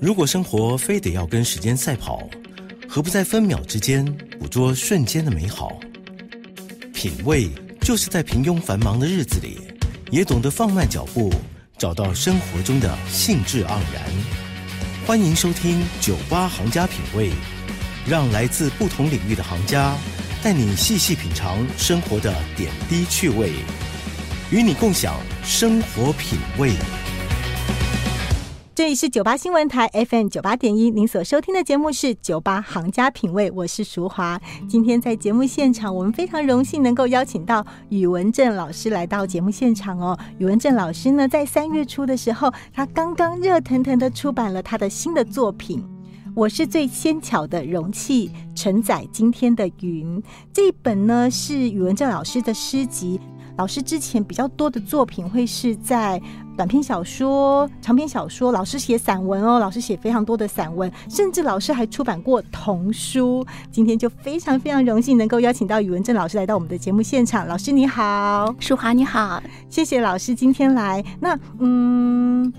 如果生活非得要跟时间赛跑，何不在分秒之间捕捉瞬间的美好？品味就是在平庸繁忙的日子里，也懂得放慢脚步，找到生活中的兴致盎然。欢迎收听《酒吧行家品味》，让来自不同领域的行家带你细细品尝生活的点滴趣味，与你共享生活品味。这里是九八新闻台 FM 九八点一，您所收听的节目是九八行家品味，我是淑华。今天在节目现场，我们非常荣幸能够邀请到宇文正老师来到节目现场哦。宇文正老师呢，在三月初的时候，他刚刚热腾腾的出版了他的新的作品。我是最纤巧的容器，承载今天的云。这一本呢，是宇文正老师的诗集。老师之前比较多的作品会是在短篇小说、长篇小说。老师写散文哦，老师写非常多的散文，甚至老师还出版过童书。今天就非常非常荣幸能够邀请到宇文正老师来到我们的节目现场。老师你好，淑华你好，谢谢老师今天来。那嗯。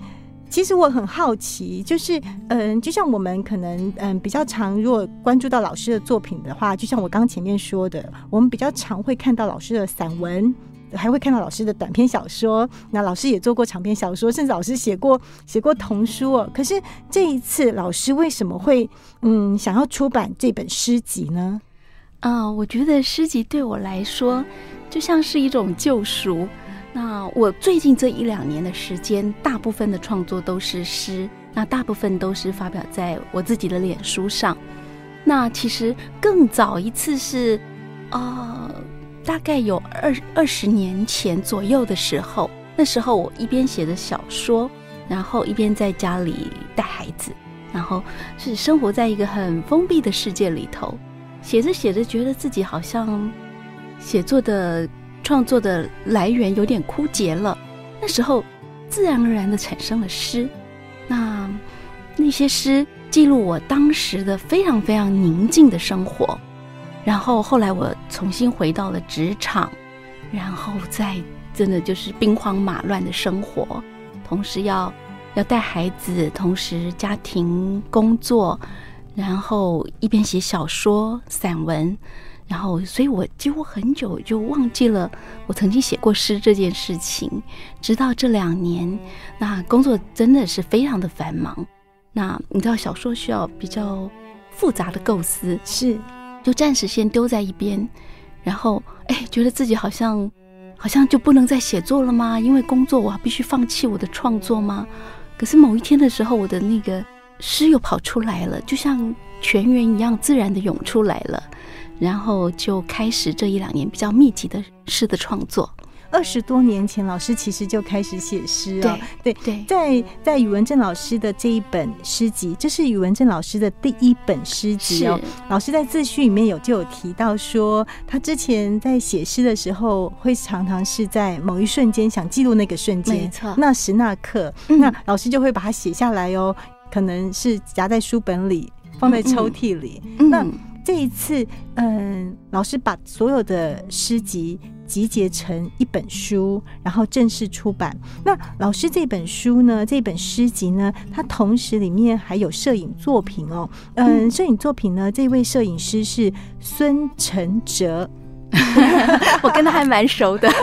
其实我很好奇，就是嗯，就像我们可能嗯比较常，如果关注到老师的作品的话，就像我刚刚前面说的，我们比较常会看到老师的散文，还会看到老师的短篇小说。那老师也做过长篇小说，甚至老师写过写过童书哦。可是这一次，老师为什么会嗯想要出版这本诗集呢？啊，我觉得诗集对我来说就像是一种救赎。那我最近这一两年的时间，大部分的创作都是诗，那大部分都是发表在我自己的脸书上。那其实更早一次是，呃，大概有二二十年前左右的时候，那时候我一边写着小说，然后一边在家里带孩子，然后是生活在一个很封闭的世界里头，写着写着，觉得自己好像写作的。创作的来源有点枯竭了，那时候自然而然的产生了诗，那那些诗记录我当时的非常非常宁静的生活，然后后来我重新回到了职场，然后再真的就是兵荒马乱的生活，同时要要带孩子，同时家庭工作，然后一边写小说散文。然后，所以我几乎很久就忘记了我曾经写过诗这件事情。直到这两年，那工作真的是非常的繁忙。那你知道，小说需要比较复杂的构思，是就暂时先丢在一边。然后，哎，觉得自己好像好像就不能再写作了吗？因为工作，我必须放弃我的创作吗？可是某一天的时候，我的那个诗又跑出来了，就像泉源一样自然的涌出来了。然后就开始这一两年比较密集的诗的创作。二十多年前，老师其实就开始写诗啊。对对，在在宇文正老师的这一本诗集，这是宇文正老师的第一本诗集哦。老师在自序里面有就有提到说，他之前在写诗的时候，会常常是在某一瞬间想记录那个瞬间，没错，那时那刻，那老师就会把它写下来哦。可能是夹在书本里，放在抽屉里，那。这一次，嗯，老师把所有的诗集集结成一本书，然后正式出版。那老师这本书呢，这本诗集呢，它同时里面还有摄影作品哦。嗯，摄影作品呢，这位摄影师是孙承哲，我跟他还蛮熟的。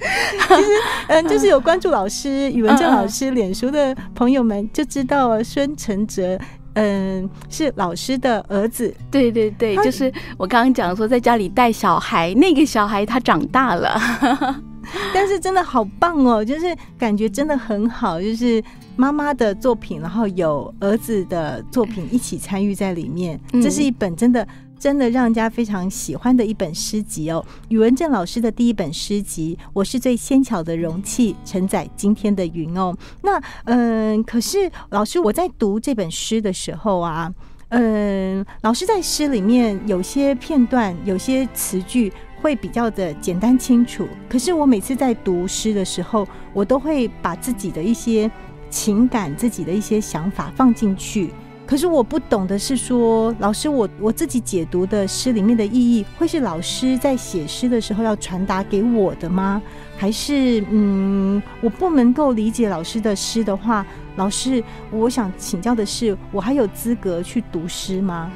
其实，嗯，就是有关注老师宇文正老师脸书的朋友们就知道孙承哲。嗯，是老师的儿子。对对对，就是我刚刚讲说在家里带小孩，那个小孩他长大了，但是真的好棒哦，就是感觉真的很好，就是妈妈的作品，然后有儿子的作品一起参与在里面，这是一本真的。真的让人家非常喜欢的一本诗集哦，宇文正老师的第一本诗集，我是最纤巧的容器，承载今天的云哦。那嗯，可是老师我在读这本诗的时候啊，嗯，老师在诗里面有些片段，有些词句会比较的简单清楚。可是我每次在读诗的时候，我都会把自己的一些情感、自己的一些想法放进去。可是我不懂的是说，老师，我我自己解读的诗里面的意义，会是老师在写诗的时候要传达给我的吗？还是嗯，我不能够理解老师的诗的话，老师，我想请教的是，我还有资格去读诗吗？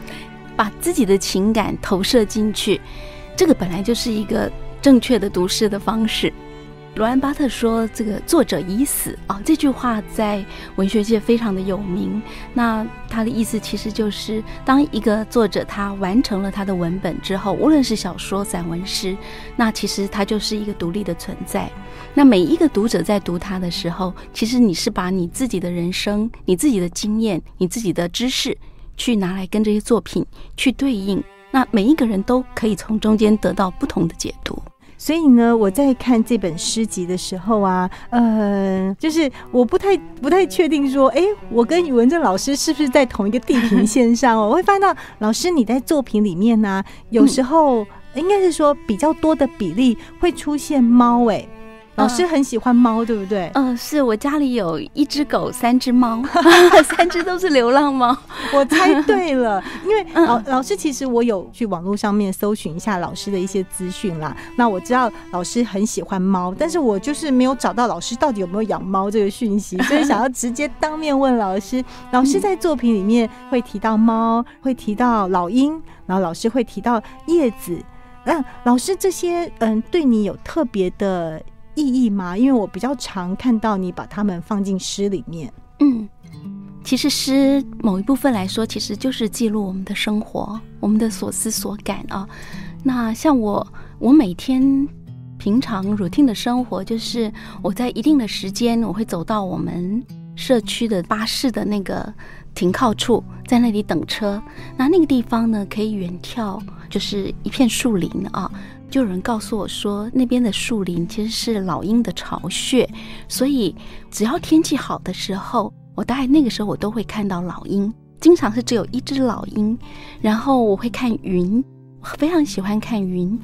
把自己的情感投射进去，这个本来就是一个正确的读诗的方式。罗兰巴特说：“这个作者已死啊，这句话在文学界非常的有名。那他的意思其实就是，当一个作者他完成了他的文本之后，无论是小说、散文诗，那其实他就是一个独立的存在。那每一个读者在读他的时候，其实你是把你自己的人生、你自己的经验、你自己的知识，去拿来跟这些作品去对应。那每一个人都可以从中间得到不同的解读。”所以呢，我在看这本诗集的时候啊，呃，就是我不太不太确定说，哎，我跟宇文正老师是不是在同一个地平线上？我会发现到，老师你在作品里面呢，有时候应该是说比较多的比例会出现猫，哎。老师很喜欢猫，对不对？嗯，是我家里有一只狗，三只猫，三只都是流浪猫。我猜对了，因为老老师其实我有去网络上面搜寻一下老师的一些资讯啦。那我知道老师很喜欢猫，但是我就是没有找到老师到底有没有养猫这个讯息，所以想要直接当面问老师。老师在作品里面会提到猫，会提到老鹰，然后老师会提到叶子。嗯，老师这些嗯，对你有特别的。意义吗？因为我比较常看到你把它们放进诗里面。嗯，其实诗某一部分来说，其实就是记录我们的生活，我们的所思所感啊。那像我，我每天平常 routine 的生活，就是我在一定的时间，我会走到我们社区的巴士的那个停靠处，在那里等车。那那个地方呢，可以远眺，就是一片树林啊。就有人告诉我说，那边的树林其实是老鹰的巢穴，所以只要天气好的时候，我大概那个时候我都会看到老鹰，经常是只有一只老鹰。然后我会看云，非常喜欢看云，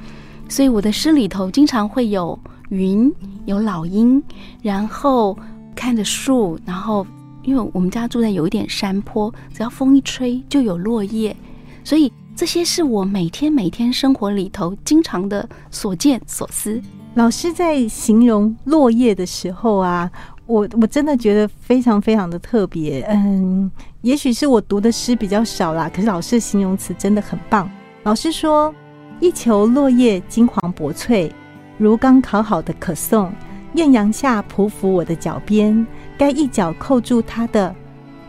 所以我的诗里头经常会有云，有老鹰，然后看着树，然后因为我们家住在有一点山坡，只要风一吹就有落叶，所以。这些是我每天每天生活里头经常的所见所思。老师在形容落叶的时候啊，我我真的觉得非常非常的特别。嗯，也许是我读的诗比较少啦，可是老师的形容词真的很棒。老师说：“一球落叶金黄薄脆，如刚烤好的可颂，艳阳下匍匐我的脚边，该一脚扣住它的，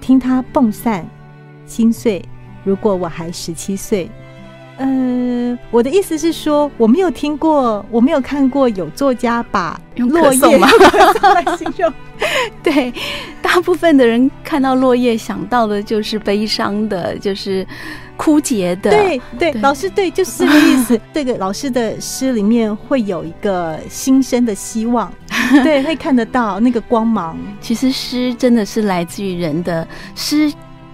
听它蹦散，心碎。”如果我还十七岁，呃，我的意思是说，我没有听过，我没有看过有作家把落叶来 形容。对，大部分的人看到落叶想到的就是悲伤的，就是枯竭的。对对，老师对，就是这个意思。这个老师的诗里面会有一个新生的希望，对，会看得到那个光芒。其实诗真的是来自于人的诗。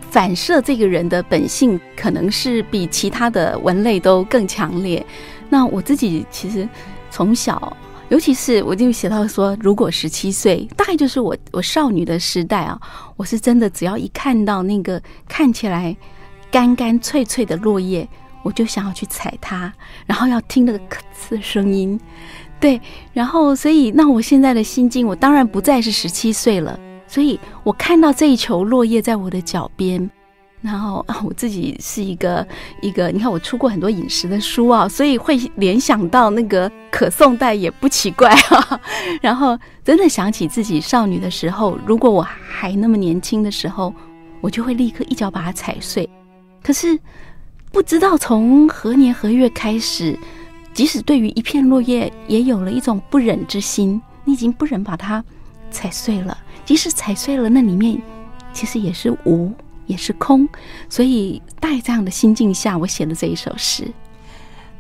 反射这个人的本性，可能是比其他的文类都更强烈。那我自己其实从小，尤其是我就写到说，如果十七岁，大概就是我我少女的时代啊，我是真的只要一看到那个看起来干干脆脆的落叶，我就想要去踩它，然后要听那个咔呲的声音。对，然后所以那我现在的心境，我当然不再是十七岁了。所以我看到这一球落叶在我的脚边，然后，我自己是一个一个，你看我出过很多饮食的书啊，所以会联想到那个可颂带也不奇怪啊。然后真的想起自己少女的时候，如果我还那么年轻的时候，我就会立刻一脚把它踩碎。可是不知道从何年何月开始，即使对于一片落叶，也有了一种不忍之心，你已经不忍把它踩碎了。即使踩碎了，那里面其实也是无，也是空。所以，在这样的心境下，我写了这一首诗。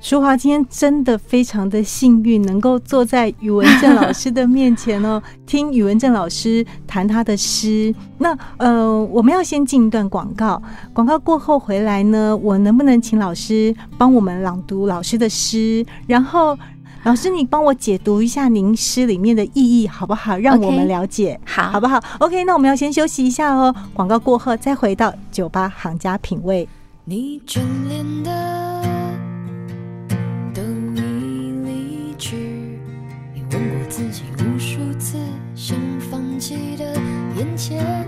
淑华今天真的非常的幸运，能够坐在宇文正老师的面前哦，听宇文正老师谈他的诗。那呃，我们要先进一段广告，广告过后回来呢，我能不能请老师帮我们朗读老师的诗？然后。老师，你帮我解读一下您诗里面的意义好不好？让我们了解，好，好不好？OK，那我们要先休息一下哦。广告过后再回到酒吧行家品味。你眷恋的都已离去，你问过自己无数次，想放弃的眼前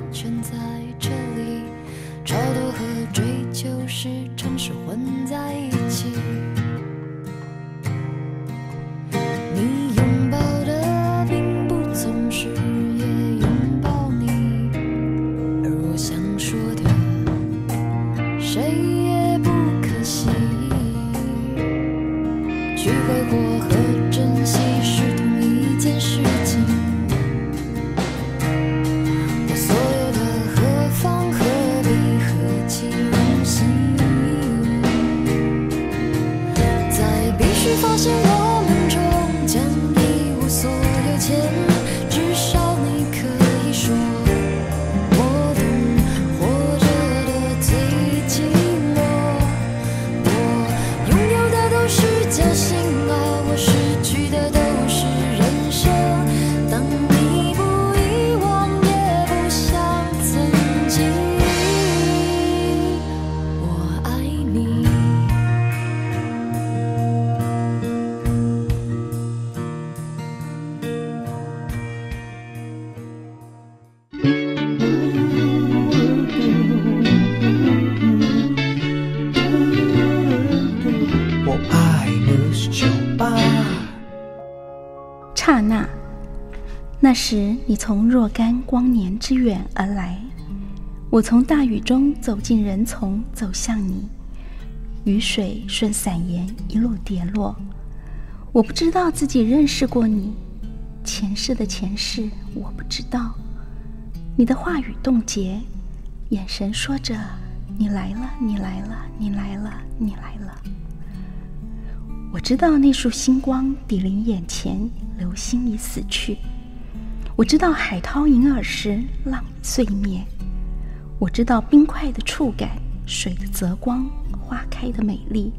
若干光年之远而来，我从大雨中走进人丛，走向你。雨水顺伞沿一路跌落，我不知道自己认识过你，前世的前世我不知道。你的话语冻结，眼神说着：“你来了，你来了，你来了，你来了。”我知道那束星光抵临眼前，流星已死去。我知道海涛盈耳时，浪碎灭。我知道冰块的触感，水的泽光，花开的美丽。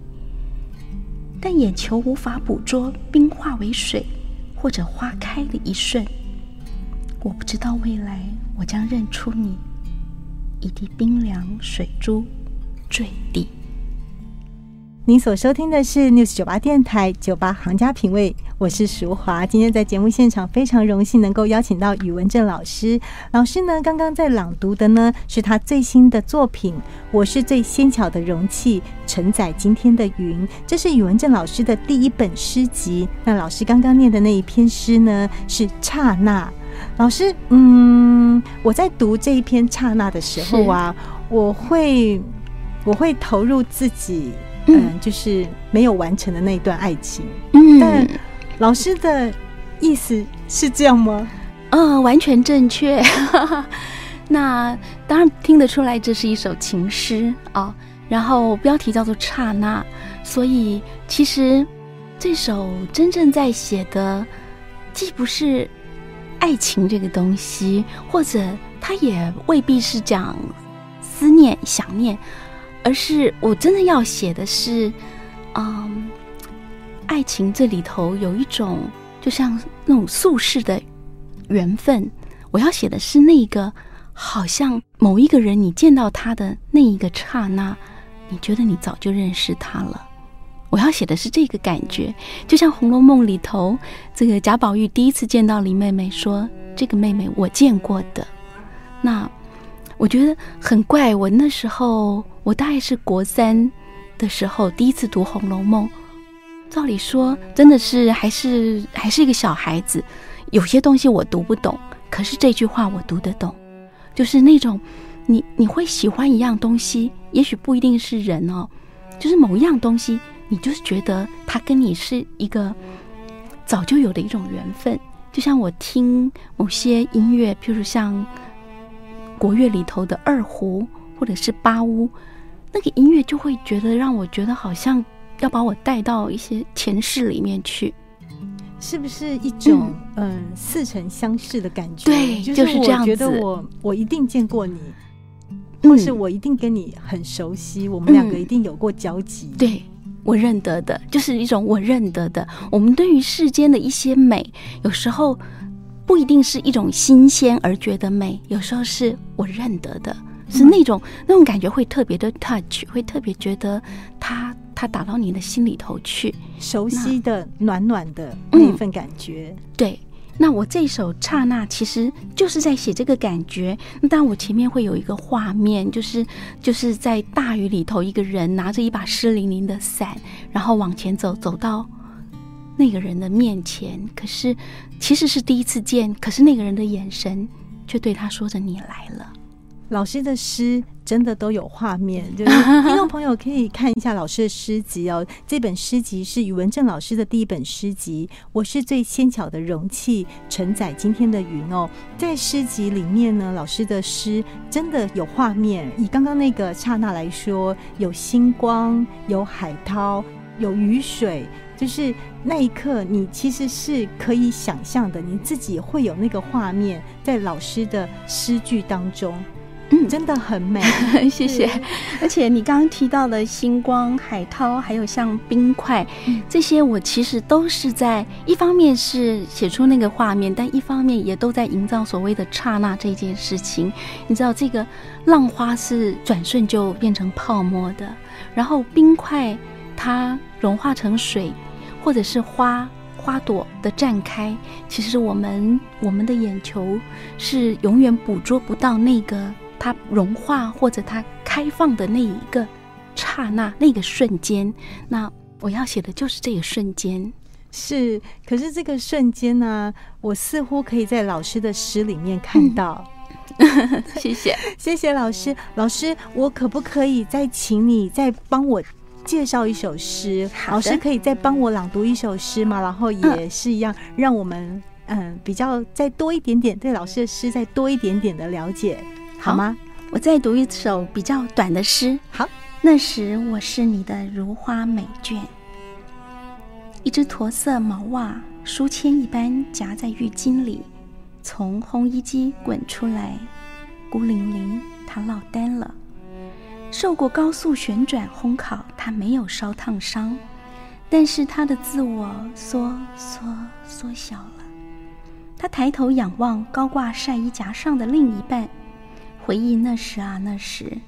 但眼球无法捕捉冰化为水，或者花开的一瞬。我不知道未来我将认出你，一滴冰凉水珠坠地。您所收听的是 News 九八电台九八行家品味，我是淑华。今天在节目现场非常荣幸能够邀请到宇文正老师。老师呢，刚刚在朗读的呢是他最新的作品《我是最纤巧的容器，承载今天的云》。这是宇文正老师的第一本诗集。那老师刚刚念的那一篇诗呢是《刹那》。老师，嗯，我在读这一篇《刹那》的时候啊，我会我会投入自己。嗯，就是没有完成的那一段爱情。嗯，但老师的意思是这样吗？嗯，完全正确。那当然听得出来，这是一首情诗啊。然后标题叫做《刹那》，所以其实这首真正在写的，既不是爱情这个东西，或者它也未必是讲思念、想念。而是我真的要写的是，嗯，爱情这里头有一种就像那种宿世的缘分。我要写的是那个，好像某一个人，你见到他的那一个刹那，你觉得你早就认识他了。我要写的是这个感觉，就像《红楼梦》里头，这个贾宝玉第一次见到林妹妹，说：“这个妹妹我见过的。”那。我觉得很怪，我那时候我大概是国三的时候第一次读《红楼梦》，照理说真的是还是还是一个小孩子，有些东西我读不懂，可是这句话我读得懂，就是那种你你会喜欢一样东西，也许不一定是人哦，就是某一样东西，你就是觉得它跟你是一个早就有的一种缘分，就像我听某些音乐，譬如像。国乐里头的二胡或者是八乌，那个音乐就会觉得让我觉得好像要把我带到一些前世里面去，是不是一种嗯似曾相识的感觉？对，就是这样子。觉得我我一定见过你，或是我一定跟你很熟悉，我们两个一定有过交集。对，我认得的，就是一种我认得的。我们对于世间的一些美，有时候不一定是一种新鲜而觉得美，有时候是我认得的，是那种那种感觉会特别的 touch，会特别觉得它它打到你的心里头去。熟悉的、暖暖的那份感觉。对，那我这首刹那其实就是在写这个感觉。那当然，我前面会有一个画面，就是就是在大雨里头，一个人拿着一把湿淋淋的伞，然后往前走，走到那个人的面前。可是其实是第一次见，可是那个人的眼神却对他说着：“你来了。”老师的诗真的都有画面，就是听众朋友可以看一下老师的诗集哦。这本诗集是宇文正老师的第一本诗集，《我是最纤巧的容器，承载今天的云》哦。在诗集里面呢，老师的诗真的有画面。以刚刚那个刹那来说，有星光，有海涛，有雨水，就是那一刻，你其实是可以想象的，你自己会有那个画面在老师的诗句当中。嗯，真的很美，谢谢。而且你刚刚提到的星光、海涛，还有像冰块，这些我其实都是在一方面是写出那个画面，但一方面也都在营造所谓的刹那这件事情。你知道，这个浪花是转瞬就变成泡沫的，然后冰块它融化成水，或者是花花朵的绽开，其实我们我们的眼球是永远捕捉不到那个。它融化或者它开放的那一个刹那，那个瞬间，那我要写的就是这个瞬间。是，可是这个瞬间呢，我似乎可以在老师的诗里面看到。谢谢，谢谢老师。老师，我可不可以再请你再帮我介绍一首诗？老师可以再帮我朗读一首诗吗？然后也是一样，让我们嗯比较再多一点点对老师的诗再多一点点的了解。好吗？我再读一首比较短的诗。好，那时我是你的如花美眷，一只驼色毛袜，书签一般夹在浴巾里，从烘衣机滚出来，孤零零，它落单了。受过高速旋转烘烤，他没有烧烫伤，但是他的自我缩缩缩小了。他抬头仰望高挂晒衣夹上的另一半。回忆那时啊，那时，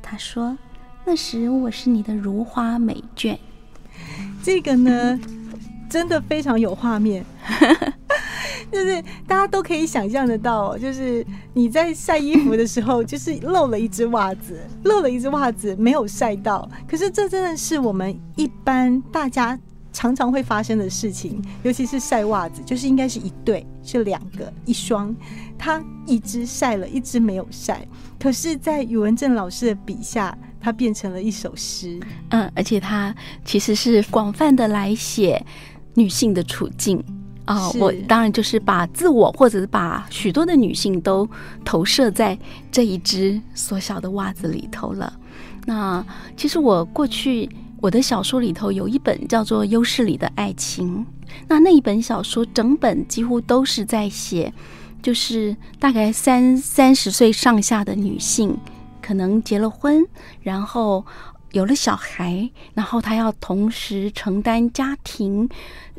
他说：“那时我是你的如花美眷。”这个呢，真的非常有画面，就是大家都可以想象得到，就是你在晒衣服的时候，就是漏了一只袜子，漏了一只袜子没有晒到。可是这真的是我们一般大家。常常会发生的事情，尤其是晒袜子，就是应该是一对，是两个，一双，他一只晒了，一只没有晒。可是，在宇文正老师的笔下，它变成了一首诗。嗯，而且它其实是广泛的来写女性的处境啊。我当然就是把自我，或者是把许多的女性都投射在这一只缩小的袜子里头了。那其实我过去。我的小说里头有一本叫做《优势里的爱情》，那那一本小说整本几乎都是在写，就是大概三三十岁上下的女性，可能结了婚，然后有了小孩，然后她要同时承担家庭、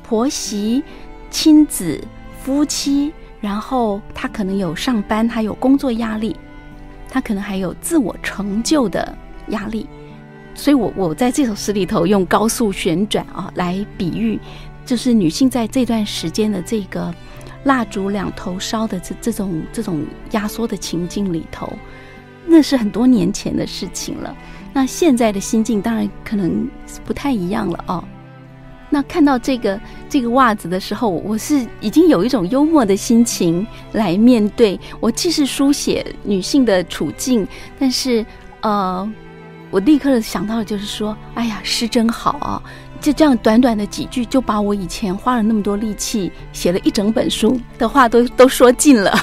婆媳、亲子、夫妻，然后他可能有上班，他有工作压力，他可能还有自我成就的压力。所以，我我在这首诗里头用高速旋转啊来比喻，就是女性在这段时间的这个蜡烛两头烧的这这种这种压缩的情境里头，那是很多年前的事情了。那现在的心境当然可能不太一样了哦。那看到这个这个袜子的时候，我是已经有一种幽默的心情来面对。我既是书写女性的处境，但是呃。我立刻想到的就是说，哎呀，诗真好啊！就这样短短的几句，就把我以前花了那么多力气写了一整本书的话都都说尽了。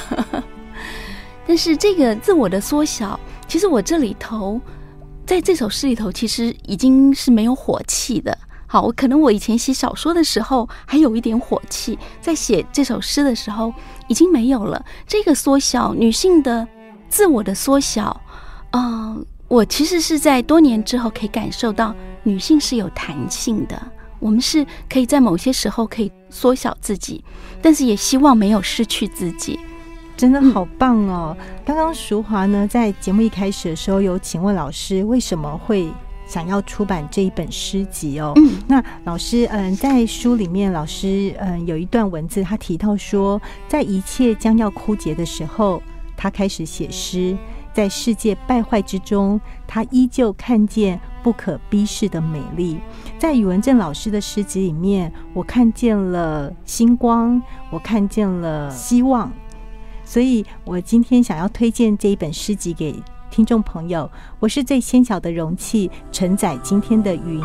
但是这个自我的缩小，其实我这里头，在这首诗里头，其实已经是没有火气的。好，我可能我以前写小说的时候还有一点火气，在写这首诗的时候已经没有了。这个缩小，女性的自我的缩小，嗯。我其实是在多年之后可以感受到女性是有弹性的，我们是可以在某些时候可以缩小自己，但是也希望没有失去自己。真的好棒哦！刚刚淑华呢，在节目一开始的时候有请问老师，为什么会想要出版这一本诗集哦？嗯那老师，嗯，在书里面，老师嗯有一段文字，他提到说，在一切将要枯竭的时候，他开始写诗。在世界败坏之中，他依旧看见不可逼视的美丽。在宇文正老师的诗集里面，我看见了星光，我看见了希望。所以我今天想要推荐这一本诗集给听众朋友。我是最纤小的容器，承载今天的云。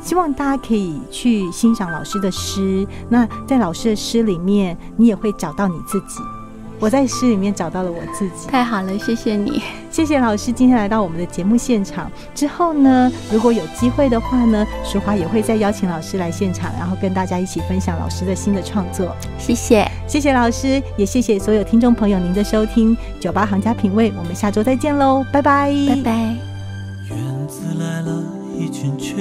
希望大家可以去欣赏老师的诗。那在老师的诗里面，你也会找到你自己。我在诗里面找到了我自己。太好了，谢谢你。谢谢老师今天来到我们的节目现场。之后呢，如果有机会的话呢，淑华也会再邀请老师来现场，然后跟大家一起分享老师的新的创作。谢谢。谢谢老师，也谢谢所有听众朋友您的收听。酒吧行家品味，我们下周再见喽，拜拜，拜拜。院子来了一群雀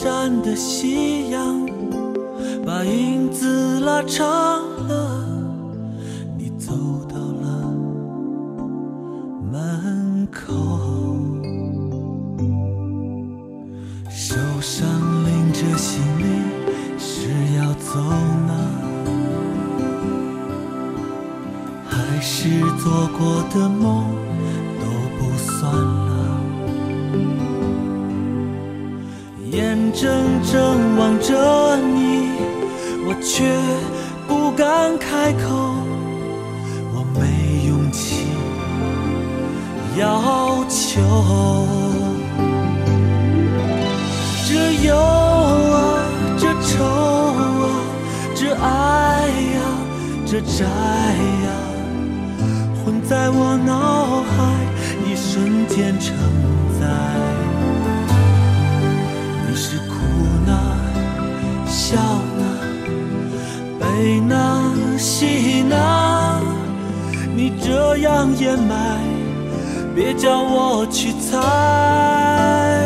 山的夕阳把影子拉长怔怔望着你，我却不敢开口，我没勇气要求。这忧啊，这愁啊，这爱呀、这债呀、混在我脑海，一瞬间成笑呢，悲呢，喜呢，你这样掩埋，别叫我去猜。